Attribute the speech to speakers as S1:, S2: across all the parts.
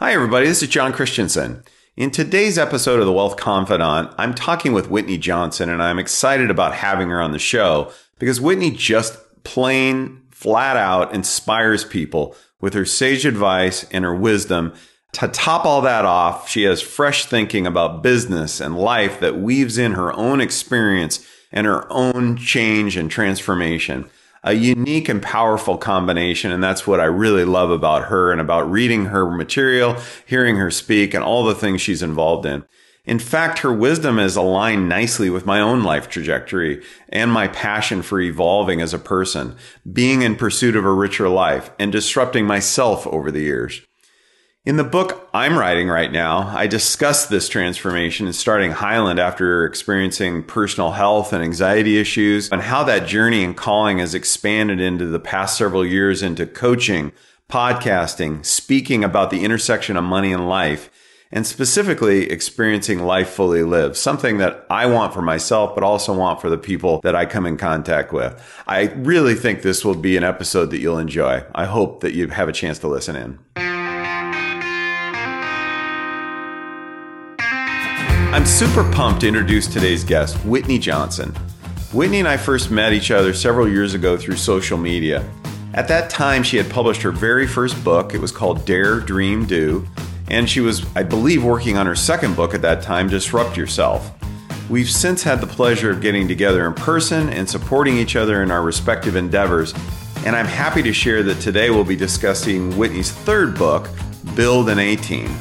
S1: Hi, everybody. This is John Christianson. In today's episode of The Wealth Confidant, I'm talking with Whitney Johnson, and I'm excited about having her on the show because Whitney just plain, flat out inspires people with her sage advice and her wisdom. To top all that off, she has fresh thinking about business and life that weaves in her own experience and her own change and transformation a unique and powerful combination. And that's what I really love about her and about reading her material, hearing her speak, and all the things she's involved in. In fact, her wisdom is aligned nicely with my own life trajectory and my passion for evolving as a person, being in pursuit of a richer life, and disrupting myself over the years. In the book I'm writing right now, I discuss this transformation in starting Highland after experiencing personal health and anxiety issues and how that journey and calling has expanded into the past several years into coaching, podcasting, speaking about the intersection of money and life, and specifically experiencing life fully lived, something that I want for myself, but also want for the people that I come in contact with. I really think this will be an episode that you'll enjoy. I hope that you have a chance to listen in. I'm super pumped to introduce today's guest, Whitney Johnson. Whitney and I first met each other several years ago through social media. At that time, she had published her very first book. It was called Dare, Dream, Do. And she was, I believe, working on her second book at that time, Disrupt Yourself. We've since had the pleasure of getting together in person and supporting each other in our respective endeavors. And I'm happy to share that today we'll be discussing Whitney's third book, Build an A Team.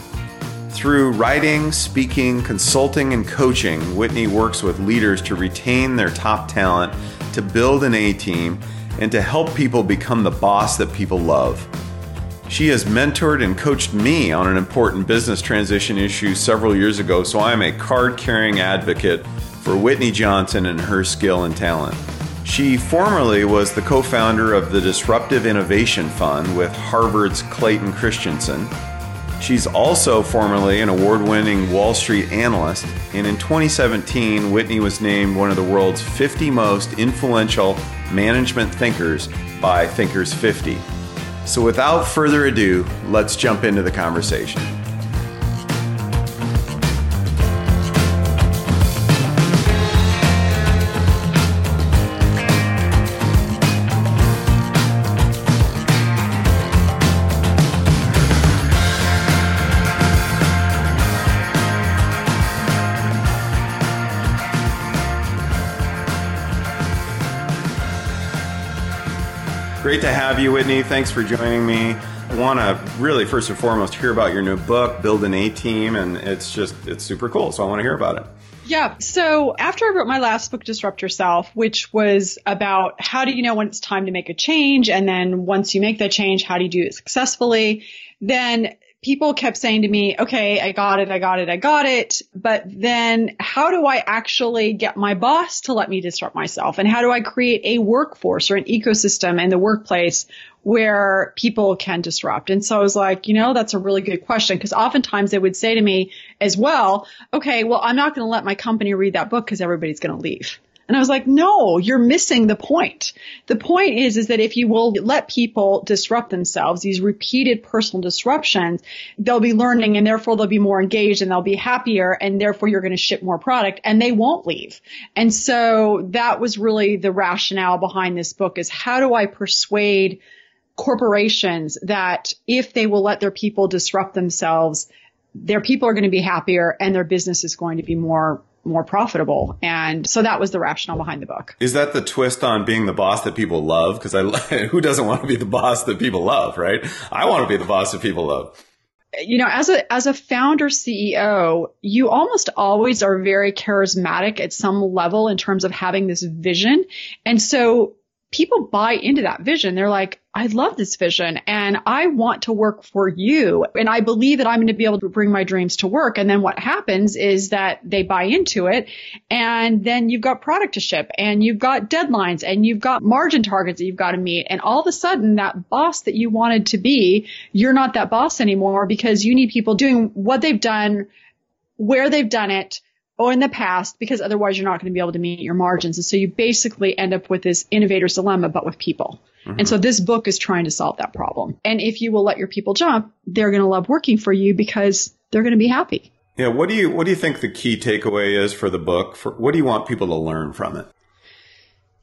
S1: Through writing, speaking, consulting, and coaching, Whitney works with leaders to retain their top talent, to build an A team, and to help people become the boss that people love. She has mentored and coached me on an important business transition issue several years ago, so I am a card carrying advocate for Whitney Johnson and her skill and talent. She formerly was the co founder of the Disruptive Innovation Fund with Harvard's Clayton Christensen She's also formerly an award winning Wall Street analyst, and in 2017, Whitney was named one of the world's 50 most influential management thinkers by Thinkers 50. So, without further ado, let's jump into the conversation. Great to have you, Whitney. Thanks for joining me. I want to really, first and foremost, hear about your new book, Build an A Team, and it's just, it's super cool. So I want to hear about it.
S2: Yeah. So after I wrote my last book, Disrupt Yourself, which was about how do you know when it's time to make a change? And then once you make that change, how do you do it successfully? Then people kept saying to me, okay, I got it, I got it, I got it. But then how do I actually get my boss to let me disrupt myself? And how do I create a workforce or an ecosystem in the workplace where people can disrupt? And so I was like, you know, that's a really good question because oftentimes they would say to me as well, okay, well, I'm not going to let my company read that book because everybody's going to leave. And I was like, no, you're missing the point. The point is, is that if you will let people disrupt themselves, these repeated personal disruptions, they'll be learning and therefore they'll be more engaged and they'll be happier and therefore you're going to ship more product and they won't leave. And so that was really the rationale behind this book is how do I persuade corporations that if they will let their people disrupt themselves, their people are going to be happier and their business is going to be more more profitable. And so that was the rationale behind the book.
S1: Is that the twist on being the boss that people love? Because I, who doesn't want to be the boss that people love, right? I want to be the boss that people love.
S2: You know, as a as a founder CEO, you almost always are very charismatic at some level in terms of having this vision. And so people buy into that vision. They're like, I love this vision and I want to work for you. And I believe that I'm going to be able to bring my dreams to work. And then what happens is that they buy into it. And then you've got product to ship and you've got deadlines and you've got margin targets that you've got to meet. And all of a sudden that boss that you wanted to be, you're not that boss anymore because you need people doing what they've done, where they've done it, or in the past because otherwise you're not going to be able to meet your margins. And so you basically end up with this innovator's dilemma, but with people. Mm-hmm. And so this book is trying to solve that problem. And if you will let your people jump, they're going to love working for you because they're going to be happy.
S1: Yeah. What do you, what do you think the key takeaway is for the book? For what do you want people to learn from it?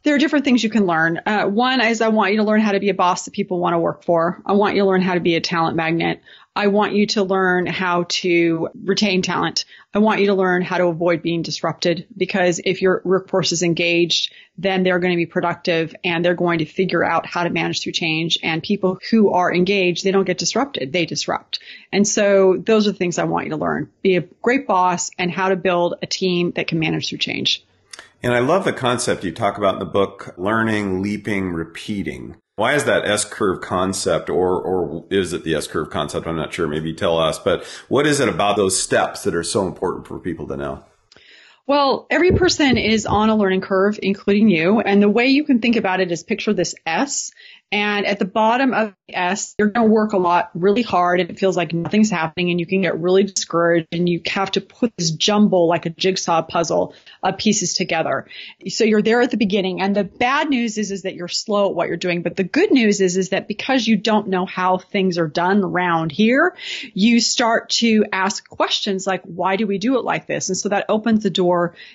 S2: There are different things you can learn. Uh, one is I want you to learn how to be a boss that people want to work for. I want you to learn how to be a talent magnet. I want you to learn how to retain talent. I want you to learn how to avoid being disrupted because if your workforce is engaged, then they're going to be productive and they're going to figure out how to manage through change. And people who are engaged, they don't get disrupted. They disrupt. And so those are the things I want you to learn. Be a great boss and how to build a team that can manage through change.
S1: And I love the concept you talk about in the book, learning, leaping, repeating. Why is that S curve concept or, or is it the S curve concept? I'm not sure. Maybe tell us, but what is it about those steps that are so important for people to know?
S2: Well, every person is on a learning curve, including you. And the way you can think about it is picture this S and at the bottom of the S, you're going to work a lot really hard and it feels like nothing's happening and you can get really discouraged and you have to put this jumble like a jigsaw puzzle of pieces together. So you're there at the beginning and the bad news is, is that you're slow at what you're doing. But the good news is, is that because you don't know how things are done around here, you start to ask questions like, why do we do it like this? And so that opens the door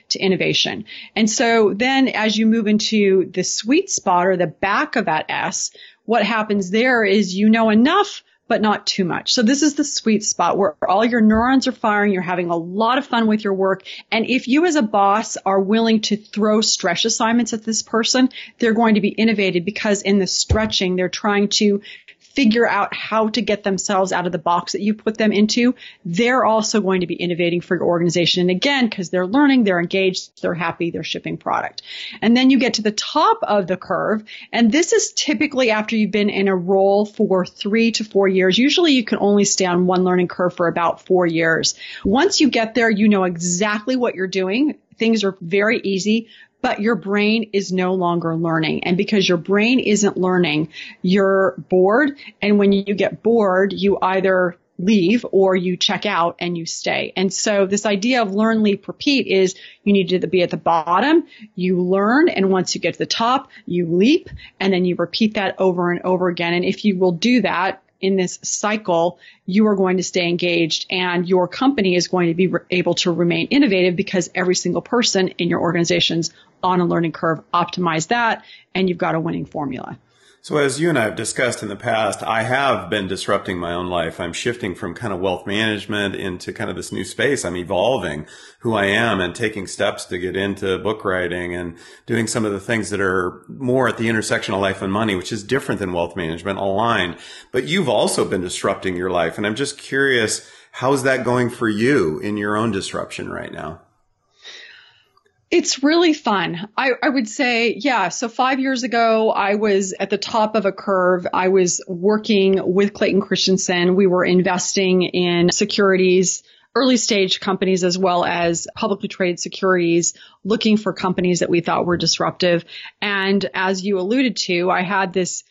S2: to innovation. And so then as you move into the sweet spot or the back of that S, what happens there is you know enough but not too much. So this is the sweet spot where all your neurons are firing. You're having a lot of fun with your work. And if you as a boss are willing to throw stretch assignments at this person, they're going to be innovative because in the stretching, they're trying to figure out how to get themselves out of the box that you put them into, they're also going to be innovating for your organization. And again, because they're learning, they're engaged, they're happy, they're shipping product. And then you get to the top of the curve. And this is typically after you've been in a role for three to four years. Usually you can only stay on one learning curve for about four years. Once you get there, you know exactly what you're doing. Things are very easy but your brain is no longer learning. And because your brain isn't learning, you're bored. And when you get bored, you either leave or you check out and you stay. And so this idea of learn, leap, repeat is you need to be at the bottom, you learn, and once you get to the top, you leap, and then you repeat that over and over again. And if you will do that, in this cycle, you are going to stay engaged and your company is going to be re- able to remain innovative because every single person in your organization's on a learning curve. Optimize that and you've got a winning formula.
S1: So as you and I have discussed in the past, I have been disrupting my own life. I'm shifting from kind of wealth management into kind of this new space. I'm evolving who I am and taking steps to get into book writing and doing some of the things that are more at the intersection of life and money, which is different than wealth management aligned. But you've also been disrupting your life. And I'm just curious, how's that going for you in your own disruption right now?
S2: It's really fun. I, I, would say, yeah. So five years ago, I was at the top of a curve. I was working with Clayton Christensen. We were investing in securities, early stage companies as well as publicly traded securities, looking for companies that we thought were disruptive. And as you alluded to, I had this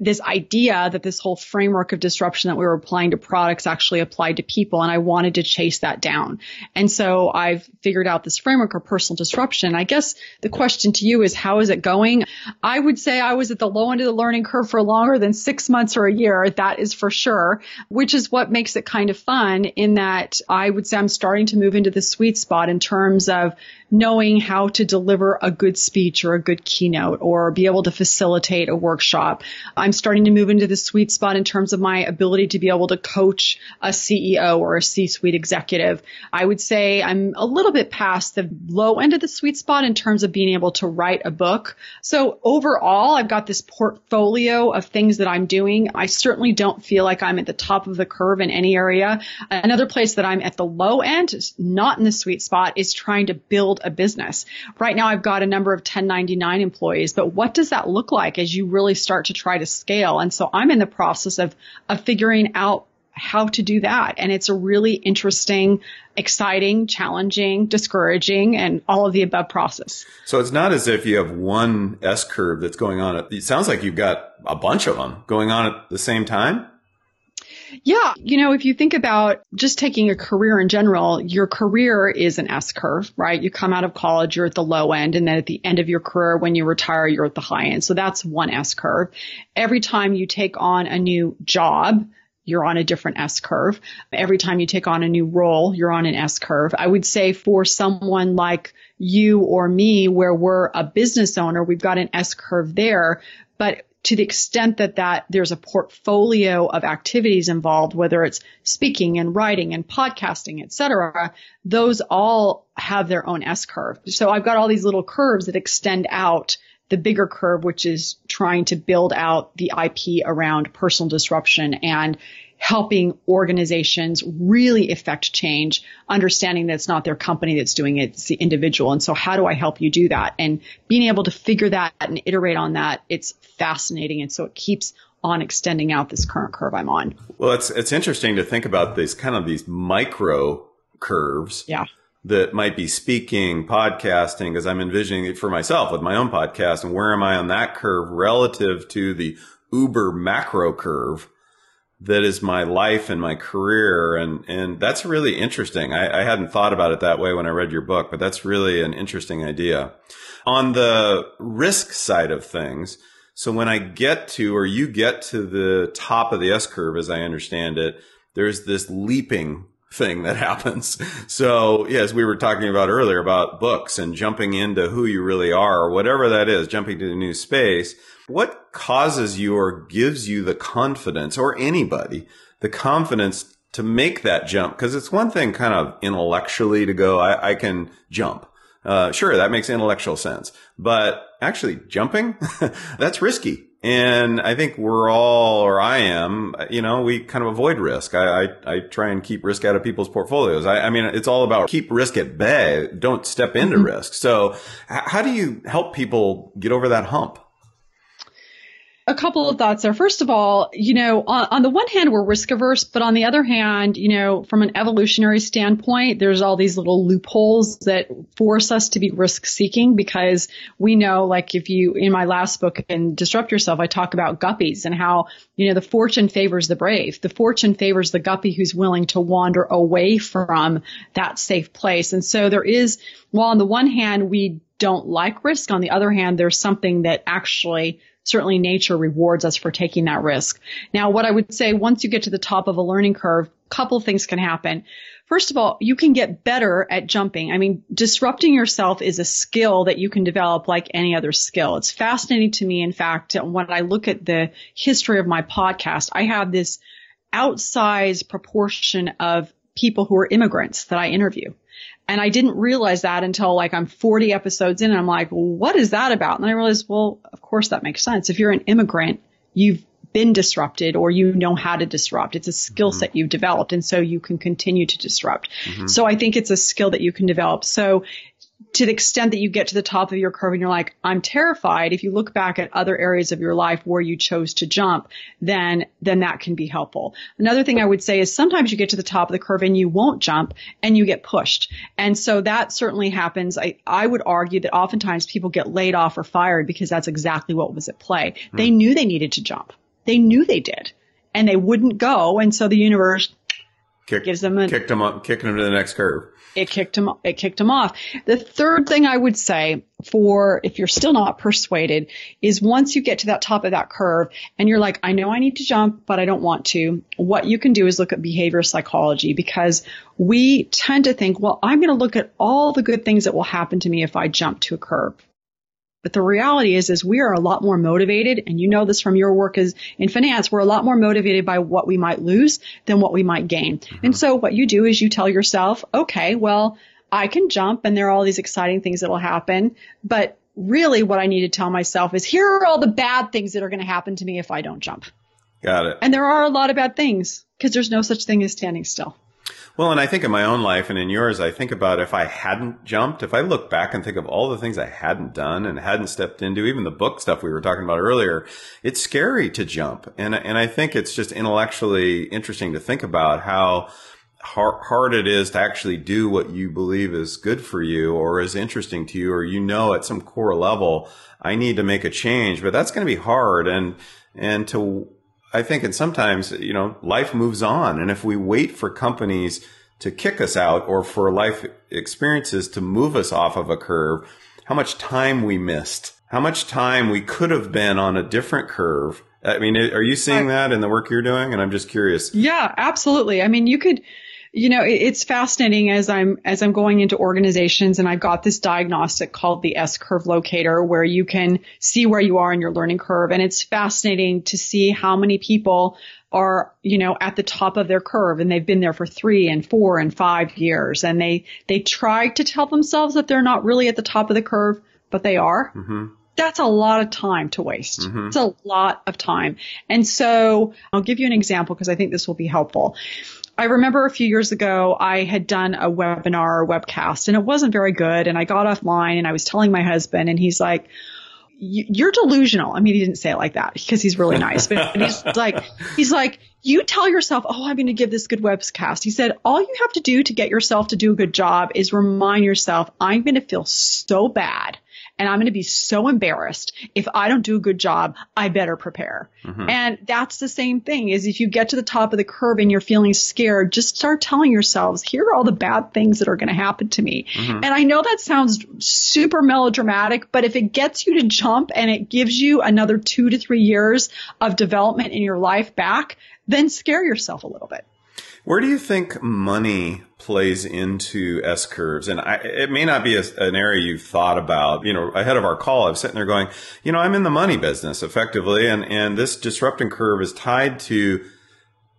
S2: this idea that this whole framework of disruption that we were applying to products actually applied to people and I wanted to chase that down. And so I've figured out this framework of personal disruption. I guess the question to you is how is it going? I would say I was at the low end of the learning curve for longer than six months or a year. That is for sure, which is what makes it kind of fun in that I would say I'm starting to move into the sweet spot in terms of knowing how to deliver a good speech or a good keynote or be able to facilitate a workshop. I'm starting to move into the sweet spot in terms of my ability to be able to coach a CEO or a C-suite executive. I would say I'm a little bit past the low end of the sweet spot in terms of being able to write a book. So overall, I've got this portfolio of things that I'm doing. I certainly don't feel like I'm at the top of the curve in any area. Another place that I'm at the low end, not in the sweet spot, is trying to build build a business. Right now I've got a number of 1099 employees, but what does that look like as you really start to try to scale? And so I'm in the process of, of figuring out how to do that. And it's a really interesting, exciting, challenging, discouraging, and all of the above process.
S1: So it's not as if you have one S curve that's going on. It sounds like you've got a bunch of them going on at the same time.
S2: Yeah. You know, if you think about just taking a career in general, your career is an S curve, right? You come out of college, you're at the low end. And then at the end of your career, when you retire, you're at the high end. So that's one S curve. Every time you take on a new job, you're on a different S curve. Every time you take on a new role, you're on an S curve. I would say for someone like you or me, where we're a business owner, we've got an S curve there. But to the extent that that there's a portfolio of activities involved, whether it's speaking and writing and podcasting, et cetera, those all have their own S curve. So I've got all these little curves that extend out the bigger curve, which is trying to build out the IP around personal disruption and helping organizations really effect change, understanding that it's not their company that's doing it, it's the individual. And so how do I help you do that? And being able to figure that and iterate on that, it's fascinating. And so it keeps on extending out this current curve I'm on.
S1: Well, it's, it's interesting to think about these kind of these micro curves.
S2: Yeah
S1: that might be speaking, podcasting, because I'm envisioning it for myself with my own podcast. And where am I on that curve relative to the uber macro curve that is my life and my career? And, and that's really interesting. I, I hadn't thought about it that way when I read your book, but that's really an interesting idea. On the risk side of things, so when I get to, or you get to the top of the S curve, as I understand it, there's this leaping thing that happens. So, yes, we were talking about earlier about books and jumping into who you really are or whatever that is, jumping to a new space. What causes you or gives you the confidence or anybody the confidence to make that jump? Because it's one thing kind of intellectually to go, I, I can jump. Uh, sure, that makes intellectual sense, but actually jumping, that's risky. And I think we're all, or I am, you know, we kind of avoid risk. I, I, I try and keep risk out of people's portfolios. I, I, mean, it's all about keep risk at bay. Don't step into mm-hmm. risk. So how do you help people get over that hump?
S2: A couple of thoughts there. First of all, you know, on, on, the one hand, we're risk averse, but on the other hand, you know, from an evolutionary standpoint, there's all these little loopholes that force us to be risk seeking because we know, like if you, in my last book in Disrupt Yourself, I talk about guppies and how, you know, the fortune favors the brave. The fortune favors the guppy who's willing to wander away from that safe place. And so there is, while on the one hand, we don't like risk, on the other hand, there's something that actually certainly nature rewards us for taking that risk. Now, what I would say once you get to the top of a learning curve, a couple things can happen. First of all, you can get better at jumping. I mean, disrupting yourself is a skill that you can develop like any other skill. It's fascinating to me. In fact, when I look at the history of my podcast, I have this outsized proportion of people who are immigrants that I interview. And I didn't realize that until like I'm 40 episodes in and I'm like, well, what is that about? And I realized, well, of course that makes sense. If you're an immigrant, you've been disrupted or you know how to disrupt. It's a skill mm-hmm. set you've developed and so you can continue to disrupt. Mm-hmm. So I think it's a skill that you can develop. So to the extent that you get to the top of your curve and you're like, I'm terrified. If you look back at other areas of your life where you chose to jump, then, then that can be helpful. Another thing I would say is sometimes you get to the top of the curve and you won't jump and you get pushed. And so that certainly happens. I, I would argue that oftentimes people get laid off or fired because that's exactly what was at play. Hmm. They knew they needed to jump. They knew they did and they wouldn't go. And so the universe
S1: Kick, gives them a, kicked them up, kicking them to the next curve
S2: it kicked him it kicked him off. The third thing I would say for if you're still not persuaded is once you get to that top of that curve and you're like, I know I need to jump, but I don't want to. What you can do is look at behavior psychology because we tend to think, well, I'm going to look at all the good things that will happen to me if I jump to a curve. But the reality is, is we are a lot more motivated, and you know this from your work as in finance, we're a lot more motivated by what we might lose than what we might gain. Mm-hmm. And so what you do is you tell yourself, okay, well, I can jump and there are all these exciting things that will happen, but really what I need to tell myself is here are all the bad things that are going to happen to me if I don't jump.
S1: Got it.
S2: And there are a lot of bad things because there's no such thing as standing still.
S1: Well, and I think in my own life and in yours, I think about if I hadn't jumped, if I look back and think of all the things I hadn't done and hadn't stepped into, even the book stuff we were talking about earlier, it's scary to jump. And, and I think it's just intellectually interesting to think about how hard, hard it is to actually do what you believe is good for you or is interesting to you, or you know at some core level, I need to make a change, but that's going to be hard. And, and to I think, and sometimes, you know, life moves on. And if we wait for companies to kick us out or for life experiences to move us off of a curve, how much time we missed, how much time we could have been on a different curve. I mean, are you seeing that in the work you're doing? And I'm just curious.
S2: Yeah, absolutely. I mean, you could, you know, it's fascinating as I'm as I'm going into organizations and I've got this diagnostic called the S curve locator where you can see where you are in your learning curve and it's fascinating to see how many people are, you know, at the top of their curve and they've been there for 3 and 4 and 5 years and they they try to tell themselves that they're not really at the top of the curve, but they are. Mm-hmm that's a lot of time to waste. Mm-hmm. It's a lot of time. And so I'll give you an example because I think this will be helpful. I remember a few years ago, I had done a webinar or webcast and it wasn't very good. And I got offline and I was telling my husband and he's like, you're delusional. I mean, he didn't say it like that because he's really nice, but he's like, he's like, you tell yourself, oh, I'm going to give this good webcast. He said, all you have to do to get yourself to do a good job is remind yourself, I'm going to feel so bad and I'm going to be so embarrassed. If I don't do a good job, I better prepare. Mm-hmm. And that's the same thing is if you get to the top of the curve and you're feeling scared, just start telling yourselves, here are all the bad things that are going to happen to me. Mm-hmm. And I know that sounds super melodramatic, but if it gets you to jump and it gives you another two to three years of development in your life back, then scare yourself a little bit.
S1: Where do you think money plays into S curves? And I, it may not be a, an area you've thought about. You know, ahead of our call, I was sitting there going, you know, I'm in the money business effectively, and and this disrupting curve is tied to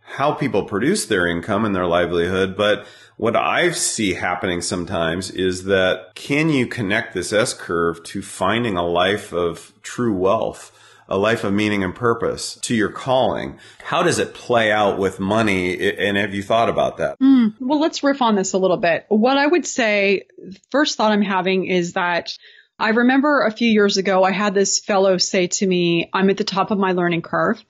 S1: how people produce their income and their livelihood, but what I see happening sometimes is that can you connect this S curve to finding a life of true wealth? A life of meaning and purpose to your calling. How does it play out with money? And have you thought about that?
S2: Mm, well, let's riff on this a little bit. What I would say, first thought I'm having is that I remember a few years ago, I had this fellow say to me, I'm at the top of my learning curve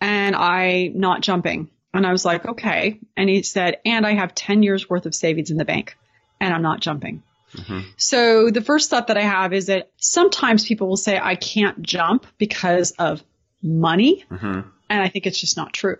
S2: and I'm not jumping. And I was like, okay. And he said, and I have 10 years worth of savings in the bank and I'm not jumping. Mm-hmm. So the first thought that I have is that sometimes people will say, I can't jump because of money. Mm-hmm. And I think it's just not true.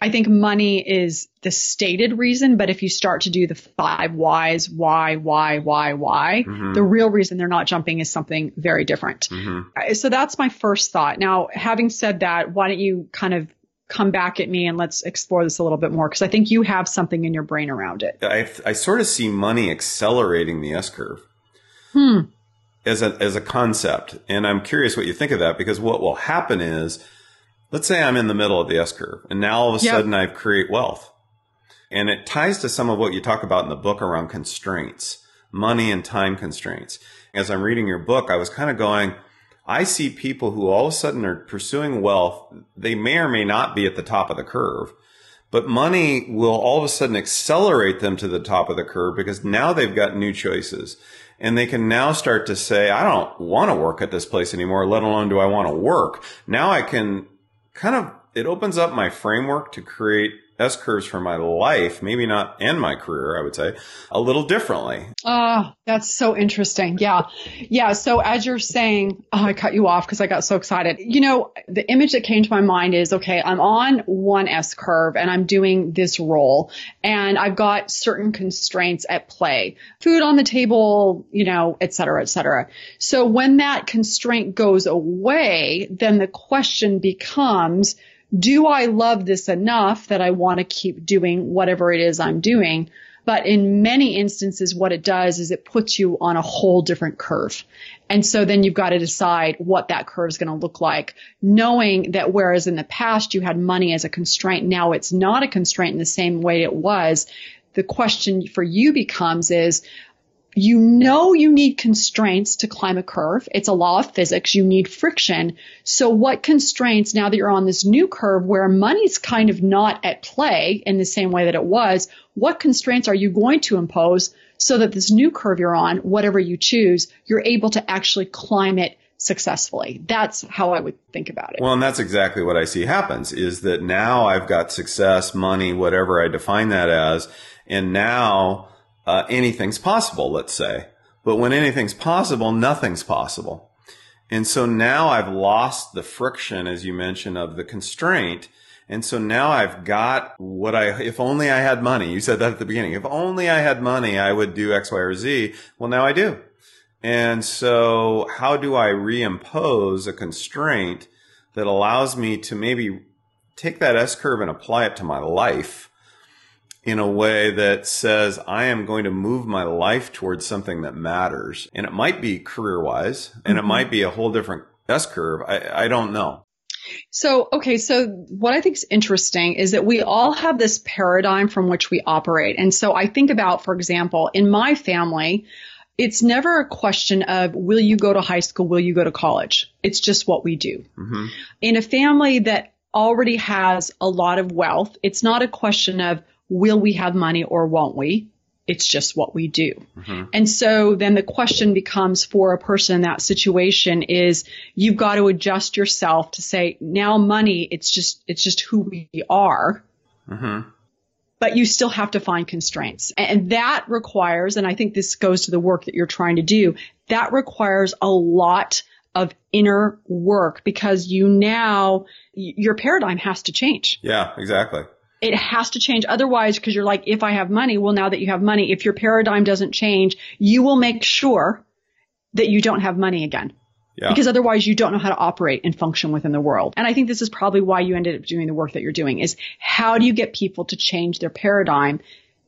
S2: I think money is the stated reason, but if you start to do the five whys, why, why, why, why, mm-hmm. the real reason they're not jumping is something very different. Mm-hmm. So that's my first thought. Now, having said that, why don't you kind of come back at me and let's explore this a little bit more because I think you have something in your brain around it.
S1: I, I sort of see money accelerating the S curve hmm. as a as a concept, and I'm curious what you think of that because what will happen is, let's say I'm in the middle of the S curve, and now all of a yep. sudden I create wealth, and it ties to some of what you talk about in the book around constraints, money and time constraints. As I'm reading your book, I was kind of going I see people who all of a sudden are pursuing wealth. They may or may not be at the top of the curve, but money will all of a sudden accelerate them to the top of the curve because now they've got new choices and they can now start to say, I don't want to work at this place anymore, let alone do I want to work. Now I can kind of, it opens up my framework to create S curves for my life, maybe not and my career, I would say, a little differently.
S2: Ah, that's so interesting. Yeah. Yeah. So as you're saying, oh, I cut you off because I got so excited. You know, the image that came to my mind is, okay, I'm on one S curve and I'm doing this role and I've got certain constraints at play, food on the table, you know, et cetera, et cetera. So when that constraint goes away, then the question becomes, do I love this enough that I want to keep doing whatever it is I'm doing? But in many instances, what it does is it puts you on a whole different curve. And so then you've got to decide what that curve is going to look like, knowing that whereas in the past you had money as a constraint, now it's not a constraint in the same way it was. The question for you becomes is, you know you need constraints to climb a curve. It's a law of physics. You need friction. So what constraints now that you're on this new curve where money's kind of not at play in the same way that it was, what constraints are you going to impose so that this new curve you're on, whatever you choose, you're able to actually climb it successfully. That's how I would think about it.
S1: Well, and that's exactly what I see happens is that now I've got success, money, whatever I define that as, and now uh, anything's possible, let's say. But when anything's possible, nothing's possible. And so now I've lost the friction, as you mentioned, of the constraint. And so now I've got what I, if only I had money. You said that at the beginning. If only I had money, I would do X, Y, or Z. Well, now I do. And so how do I reimpose a constraint that allows me to maybe take that S curve and apply it to my life in a way that says I am going to move my life towards something that matters. And it might be career wise and mm-hmm. it might be a whole different S curve. I, I don't know.
S2: So, okay, so what I think is interesting is that we all have this paradigm from which we operate. And so I think about, for example, in my family, it's never a question of will you go to high school, will you go to college? It's just what we do. Mm-hmm. In a family that already has a lot of wealth, it's not a question of will we have money or won't we? It's just what we do. Mm-hmm. And so then the question becomes for a person in that situation is you've got to adjust yourself to say now money, it's just, it's just who we are. Mm-hmm. But you still have to find constraints. And that requires, and I think this goes to the work that you're trying to do, that requires a lot of inner work because you now, your paradigm has to change.
S1: Yeah, exactly.
S2: It has to change. Otherwise, because you're like, if I have money, well, now that you have money, if your paradigm doesn't change, you will make sure that you don't have money again. Yeah. Because otherwise you don't know how to operate and function within the world. And I think this is probably why you ended up doing the work that you're doing is how do you get people to change their paradigm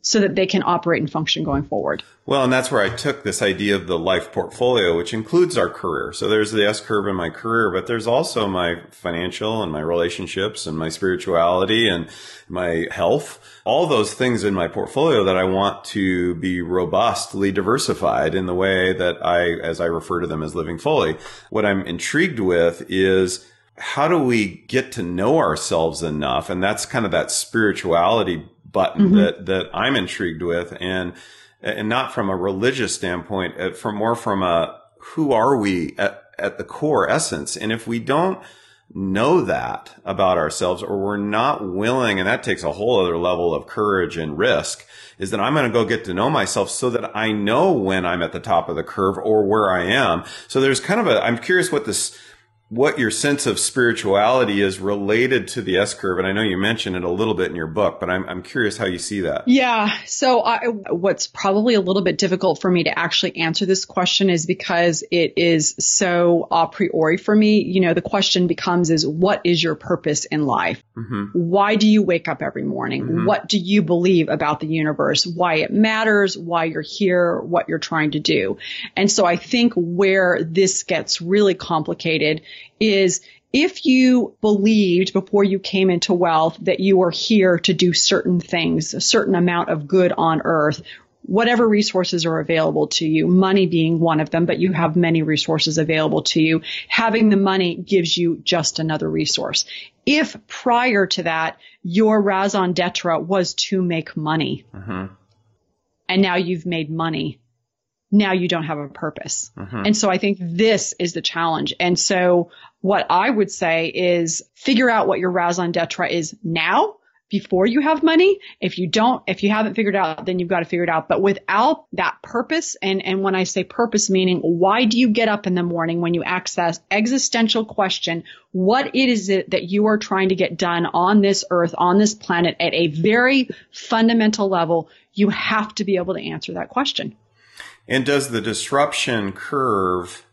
S2: so that they can operate and function going forward.
S1: Well, and that's where I took this idea of the life portfolio, which includes our career. So there's the S curve in my career, but there's also my financial and my relationships and my spirituality and my health. All those things in my portfolio that I want to be robustly diversified in the way that I, as I refer to them as living fully. What I'm intrigued with is how do we get to know ourselves enough? And that's kind of that spirituality button mm-hmm. that that I'm intrigued with, and and not from a religious standpoint, uh, from more from a who are we at, at the core essence, and if we don't know that about ourselves or we're not willing and that takes a whole other level of courage and risk is that I'm going to go get to know myself so that I know when I'm at the top of the curve or where I am. So there's kind of a, I'm curious what this, what your sense of spirituality is related to the S curve. And I know you mentioned it a little bit in your book, but I'm, I'm curious how you see that.
S2: Yeah. So I, what's probably a little bit difficult for me to actually answer this question is because it is so a priori for me. You know, the question becomes is what is your purpose in life? Mm-hmm. Why do you wake up every morning? Mm-hmm. What do you believe about the universe? Why it matters? Why you're here? What you're trying to do? And so I think where this gets really complicated is if you believed before you came into wealth that you were here to do certain things, a certain amount of good on earth, whatever resources are available to you, money being one of them, but you have many resources available to you. Having the money gives you just another resource. If prior to that, your raison d'etre was to make money, mm-hmm. and now you've made money, now you don't have a purpose. Mm-hmm. And so I think this is the challenge. And so what I would say is figure out what your raison d'etre is now before you have money. If you don't, if you haven't figured out, then you've got to figure it out. But without that purpose, and, and when I say purpose, meaning why do you get up in the morning when you access existential question, what is it that you are trying to get done on this earth, on this planet at a very fundamental level? You have to be able to answer that question.
S1: And does the disruption curve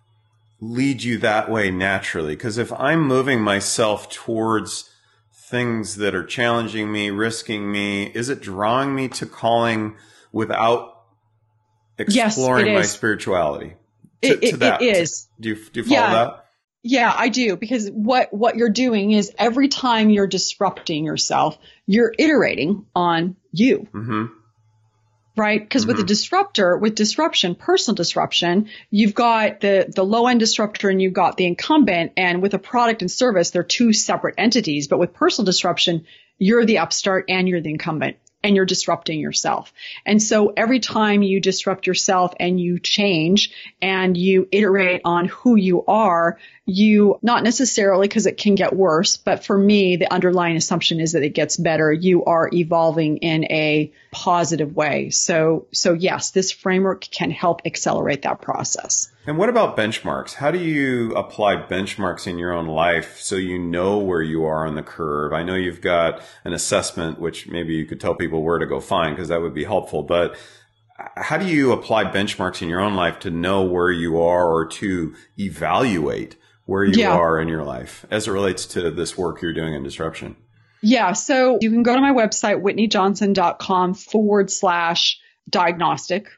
S1: lead you that way naturally? Because if I'm moving myself towards things that are challenging me, risking me, is it drawing me to calling without exploring yes, my spirituality?
S2: To, it, to that. it is.
S1: Do you, do you follow yeah. that?
S2: Yeah, I do because what what you're doing is every time you're disrupting yourself, you're iterating on you. Mm-hmm right? Because mm-hmm. with a disruptor, with disruption, personal disruption, you've got the, the low end disruptor and you've got the incumbent. And with a product and service, they're two separate entities. But with personal disruption, you're the upstart and you're the incumbent. And you're disrupting yourself. And so every time you disrupt yourself and you change and you iterate on who you are, you not necessarily because it can get worse, but for me, the underlying assumption is that it gets better. You are evolving in a positive way. So, so yes, this framework can help accelerate that process.
S1: And what about benchmarks? How do you apply benchmarks in your own life so you know where you are on the curve? I know you've got an assessment, which maybe you could tell people where to go find because that would be helpful, but how do you apply benchmarks in your own life to know where you are or to evaluate where you yeah. are in your life as it relates to this work you're doing in disruption?
S2: Yeah. So you can go to my website, whitneyjohnson.com forward slash diagnostic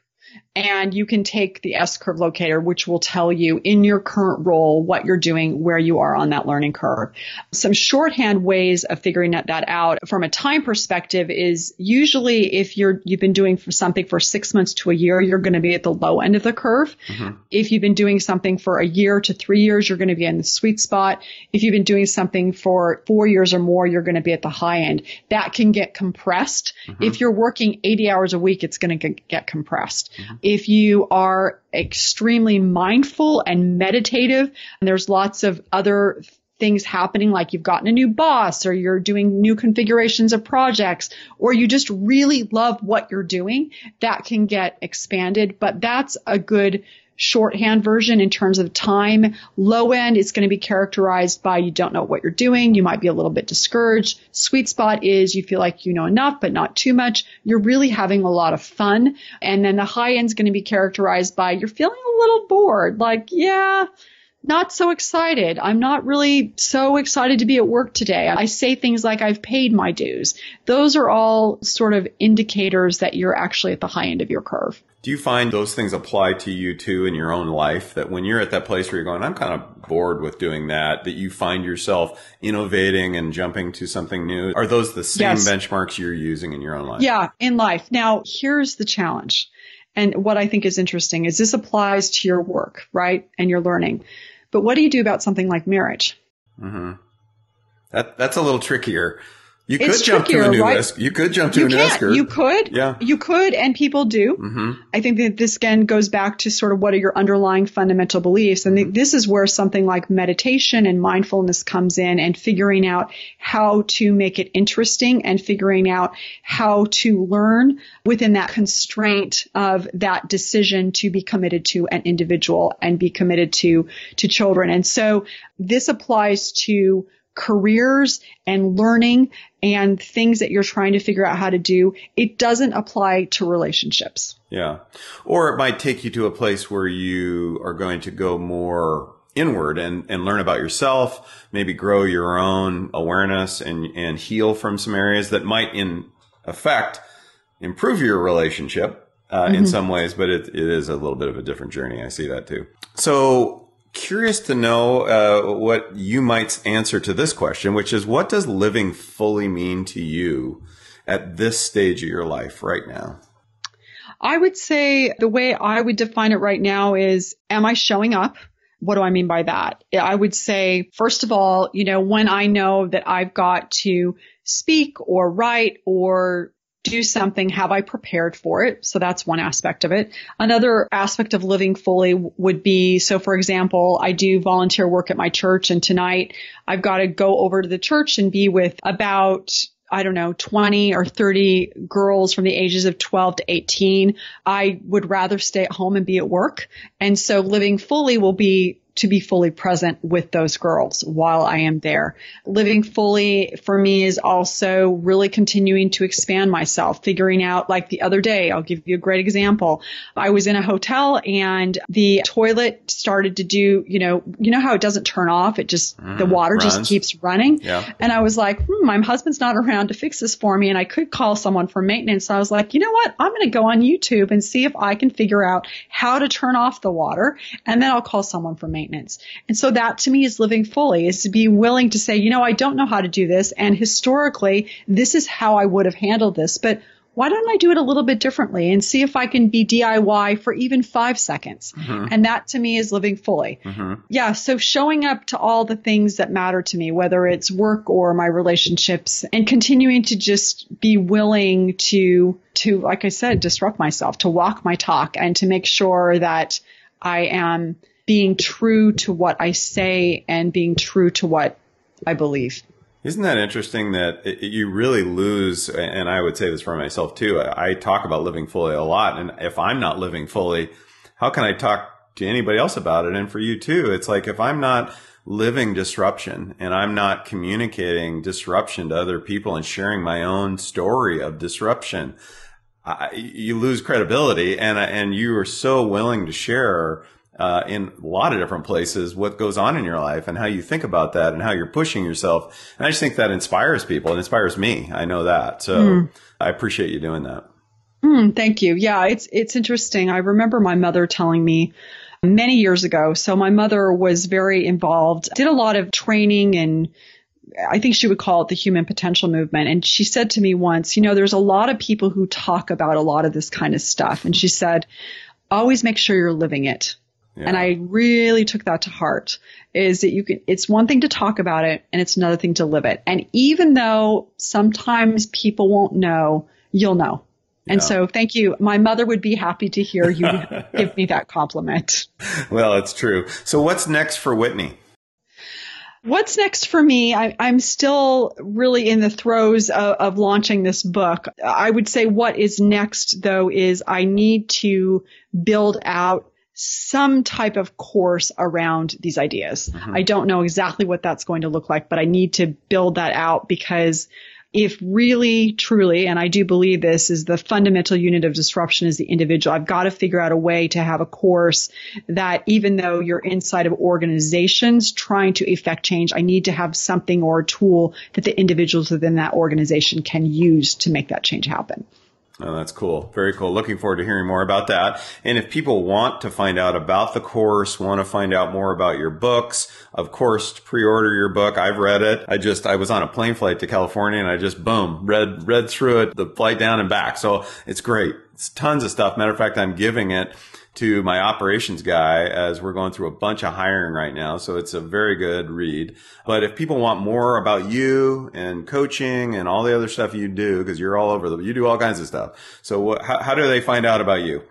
S2: and you can take the S curve locator, which will tell you in your current role what you're doing, where you are on that learning curve. Some shorthand ways of figuring that out from a time perspective is usually if you're you've been doing for something for six months to a year, you're going to be at the low end of the curve. Mm-hmm. If you've been doing something for a year to three years, you're going to be in the sweet spot. If you've been doing something for four years or more, you're going to be at the high end. That can get compressed. Mm-hmm. If you're working 80 hours a week, it's going to get compressed. Mm-hmm. If you are extremely mindful and meditative, and there's lots of other things happening like you've gotten a new boss or you're doing new configurations of projects or you just really love what you're doing, that can get expanded. But that's a good shorthand version in terms of time. Low end is going to be characterized by you don't know what you're doing. You might be a little bit discouraged. Sweet spot is you feel like you know enough, but not too much. You're really having a lot of fun. And then the high end is going to be characterized by you're feeling a little bored. Like, yeah, not so excited. I'm not really so excited to be at work today. I say things like I've paid my dues. Those are all sort of indicators that you're actually at the high end of your curve.
S1: Do you find those things apply to you too in your own life? That when you're at that place where you're going, I'm kind of bored with doing that, that you find yourself innovating and jumping to something new? Are those the same yes. benchmarks you're using in your own life?
S2: Yeah, in life. Now, here's the challenge. And what I think is interesting is this applies to your work, right? And your learning. But what do you do about something like marriage?
S1: Mm-hmm. That, that's a little trickier you could it's jump to a new right? You could jump to
S2: you
S1: a new.
S2: You could.
S1: Yeah.
S2: You could, and people do. Mm-hmm. I think that this again goes back to sort of what are your underlying fundamental beliefs. And mm-hmm. this is where something like meditation and mindfulness comes in and figuring out how to make it interesting and figuring out how to learn within that constraint of that decision to be committed to an individual and be committed to, to children. And so this applies to careers and learning and things that you're trying to figure out how to do, it doesn't apply to relationships.
S1: Yeah. Or it might take you to a place where you are going to go more inward and, and learn about yourself, maybe grow your own awareness and, and heal from some areas that might in effect improve your relationship uh, mm-hmm. in some ways, but it, it is a little bit of a different journey. I see that too. So curious to know uh, what you might answer to this question, which is what does living fully mean to you at this stage of your life right now?
S2: I would say the way I would define it right now is, am I showing up? What do I mean by that? I would say, first of all, you know, when I know that I've got to speak or write or do something, have I prepared for it? So that's one aspect of it. Another aspect of living fully would be, so for example, I do volunteer work at my church and tonight I've got to go over to the church and be with about I don't know, 20 or 30 girls from the ages of 12 to 18. I would rather stay at home and be at work. And so living fully will be to be fully present with those girls while I am there. Living fully for me is also really continuing to expand myself, figuring out like the other day, I'll give you a great example. I was in a hotel and the toilet started to do, you know, you know how it doesn't turn off. It just, mm, the water runs. just keeps running.
S1: Yeah.
S2: And I was like, hmm, my husband's not around to fix this for me. And I could call someone for maintenance. So I was like, you know what? I'm going to go on YouTube and see if I can figure out how to turn off the water. And then I'll call someone for maintenance maintenance. And so that to me is living fully is to be willing to say, you know, I don't know how to do this. And historically, this is how I would have handled this, but why don't I do it a little bit differently and see if I can be DIY for even five seconds? Mm-hmm. And that to me is living fully. Mm-hmm. Yeah. So showing up to all the things that matter to me, whether it's work or my relationships and continuing to just be willing to, to, like I said, disrupt myself, to walk my talk and to make sure that I am being true to what I say and being true to what I believe.
S1: Isn't that interesting that it, you really lose? And I would say this for myself too. I talk about living fully a lot. And if I'm not living fully, how can I talk to anybody else about it? And for you too, it's like if I'm not living disruption and I'm not communicating disruption to other people and sharing my own story of disruption, I, you lose credibility. And, and you are so willing to share uh, in a lot of different places what goes on in your life and how you think about that and how you're pushing yourself. And I just think that inspires people. It inspires me. I know that. So mm. I appreciate you doing that.
S2: Mm, thank you. Yeah, it's it's interesting. I remember my mother telling me many years ago. So my mother was very involved, did a lot of training and I think she would call it the human potential movement. And she said to me once, you know, there's a lot of people who talk about a lot of this kind of stuff. And she said, always make sure you're living it. Yeah. And I really took that to heart is that you can, it's one thing to talk about it and it's another thing to live it. And even though sometimes people won't know, you'll know. And yeah. so thank you. My mother would be happy to hear you give me that compliment.
S1: Well, it's true. So what's next for Whitney?
S2: What's next for me? I, am still really in the throes of, of, launching this book. I would say what is next though is I need to build out some type of course around these ideas. Mm-hmm. I don't know exactly what that's going to look like, but I need to build that out because if really, truly, and I do believe this is the fundamental unit of disruption is the individual, I've got to figure out a way to have a course that even though you're inside of organizations trying to effect change, I need to have something or a tool that the individuals within that organization can use to make that change happen.
S1: Oh, that's cool. Very cool. Looking forward to hearing more about that. And if people want to find out about the course, want to find out more about your books, of course, pre-order your book. I've read it. I just, I was on a plane flight to California and I just, boom, read, read through it, the flight down and back. So it's great. It's tons of stuff. Matter of fact, I'm giving it to my operations guy as we're going through a bunch of hiring right now. So it's a very good read. But if people want more about you and coaching and all the other stuff you do, because you're all over the, you do all kinds of stuff. So what, how, how do they find out about you?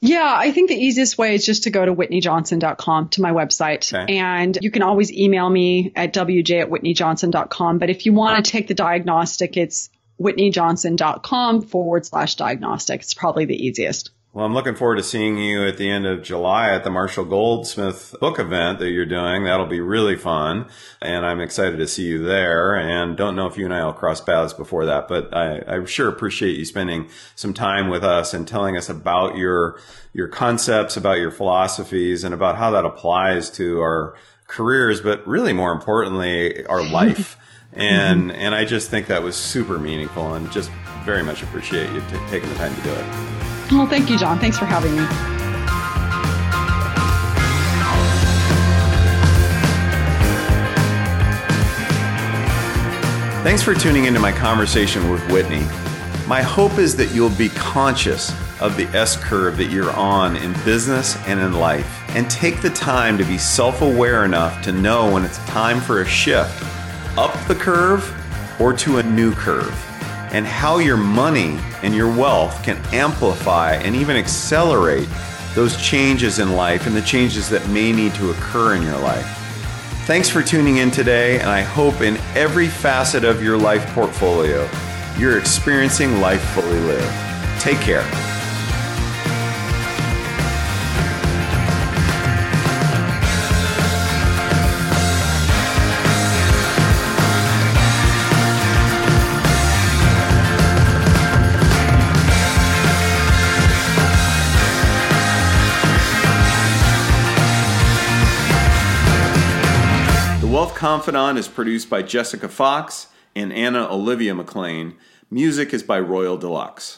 S2: Yeah, I think the easiest way is just to go to whitneyjohnson.com to my website. Okay. And you can always email me at wj at whitneyjohnson.com. But if you want to take the diagnostic, it's whitneyjohnson.com forward slash diagnostic. It's probably the easiest.
S1: Well, I'm looking forward to seeing you at the end of July at the Marshall Goldsmith book event that you're doing. That'll be really fun. And I'm excited to see you there. And don't know if you and I will cross paths before that, but I, I sure appreciate you spending some time with us and telling us about your, your concepts, about your philosophies and about how that applies to our careers, but really more importantly, our life. and, mm-hmm. and I just think that was super meaningful and just very much appreciate you t- taking the time to do it.
S2: Well, thank you, John. Thanks for having me.
S1: Thanks for tuning into my conversation with Whitney. My hope is that you'll be conscious of the S curve that you're on in business and in life, and take the time to be self aware enough to know when it's time for a shift up the curve or to a new curve and how your money and your wealth can amplify and even accelerate those changes in life and the changes that may need to occur in your life. Thanks for tuning in today, and I hope in every facet of your life portfolio, you're experiencing life fully lived. Take care. Confidant is produced by Jessica Fox and Anna Olivia McLean. Music is by Royal Deluxe.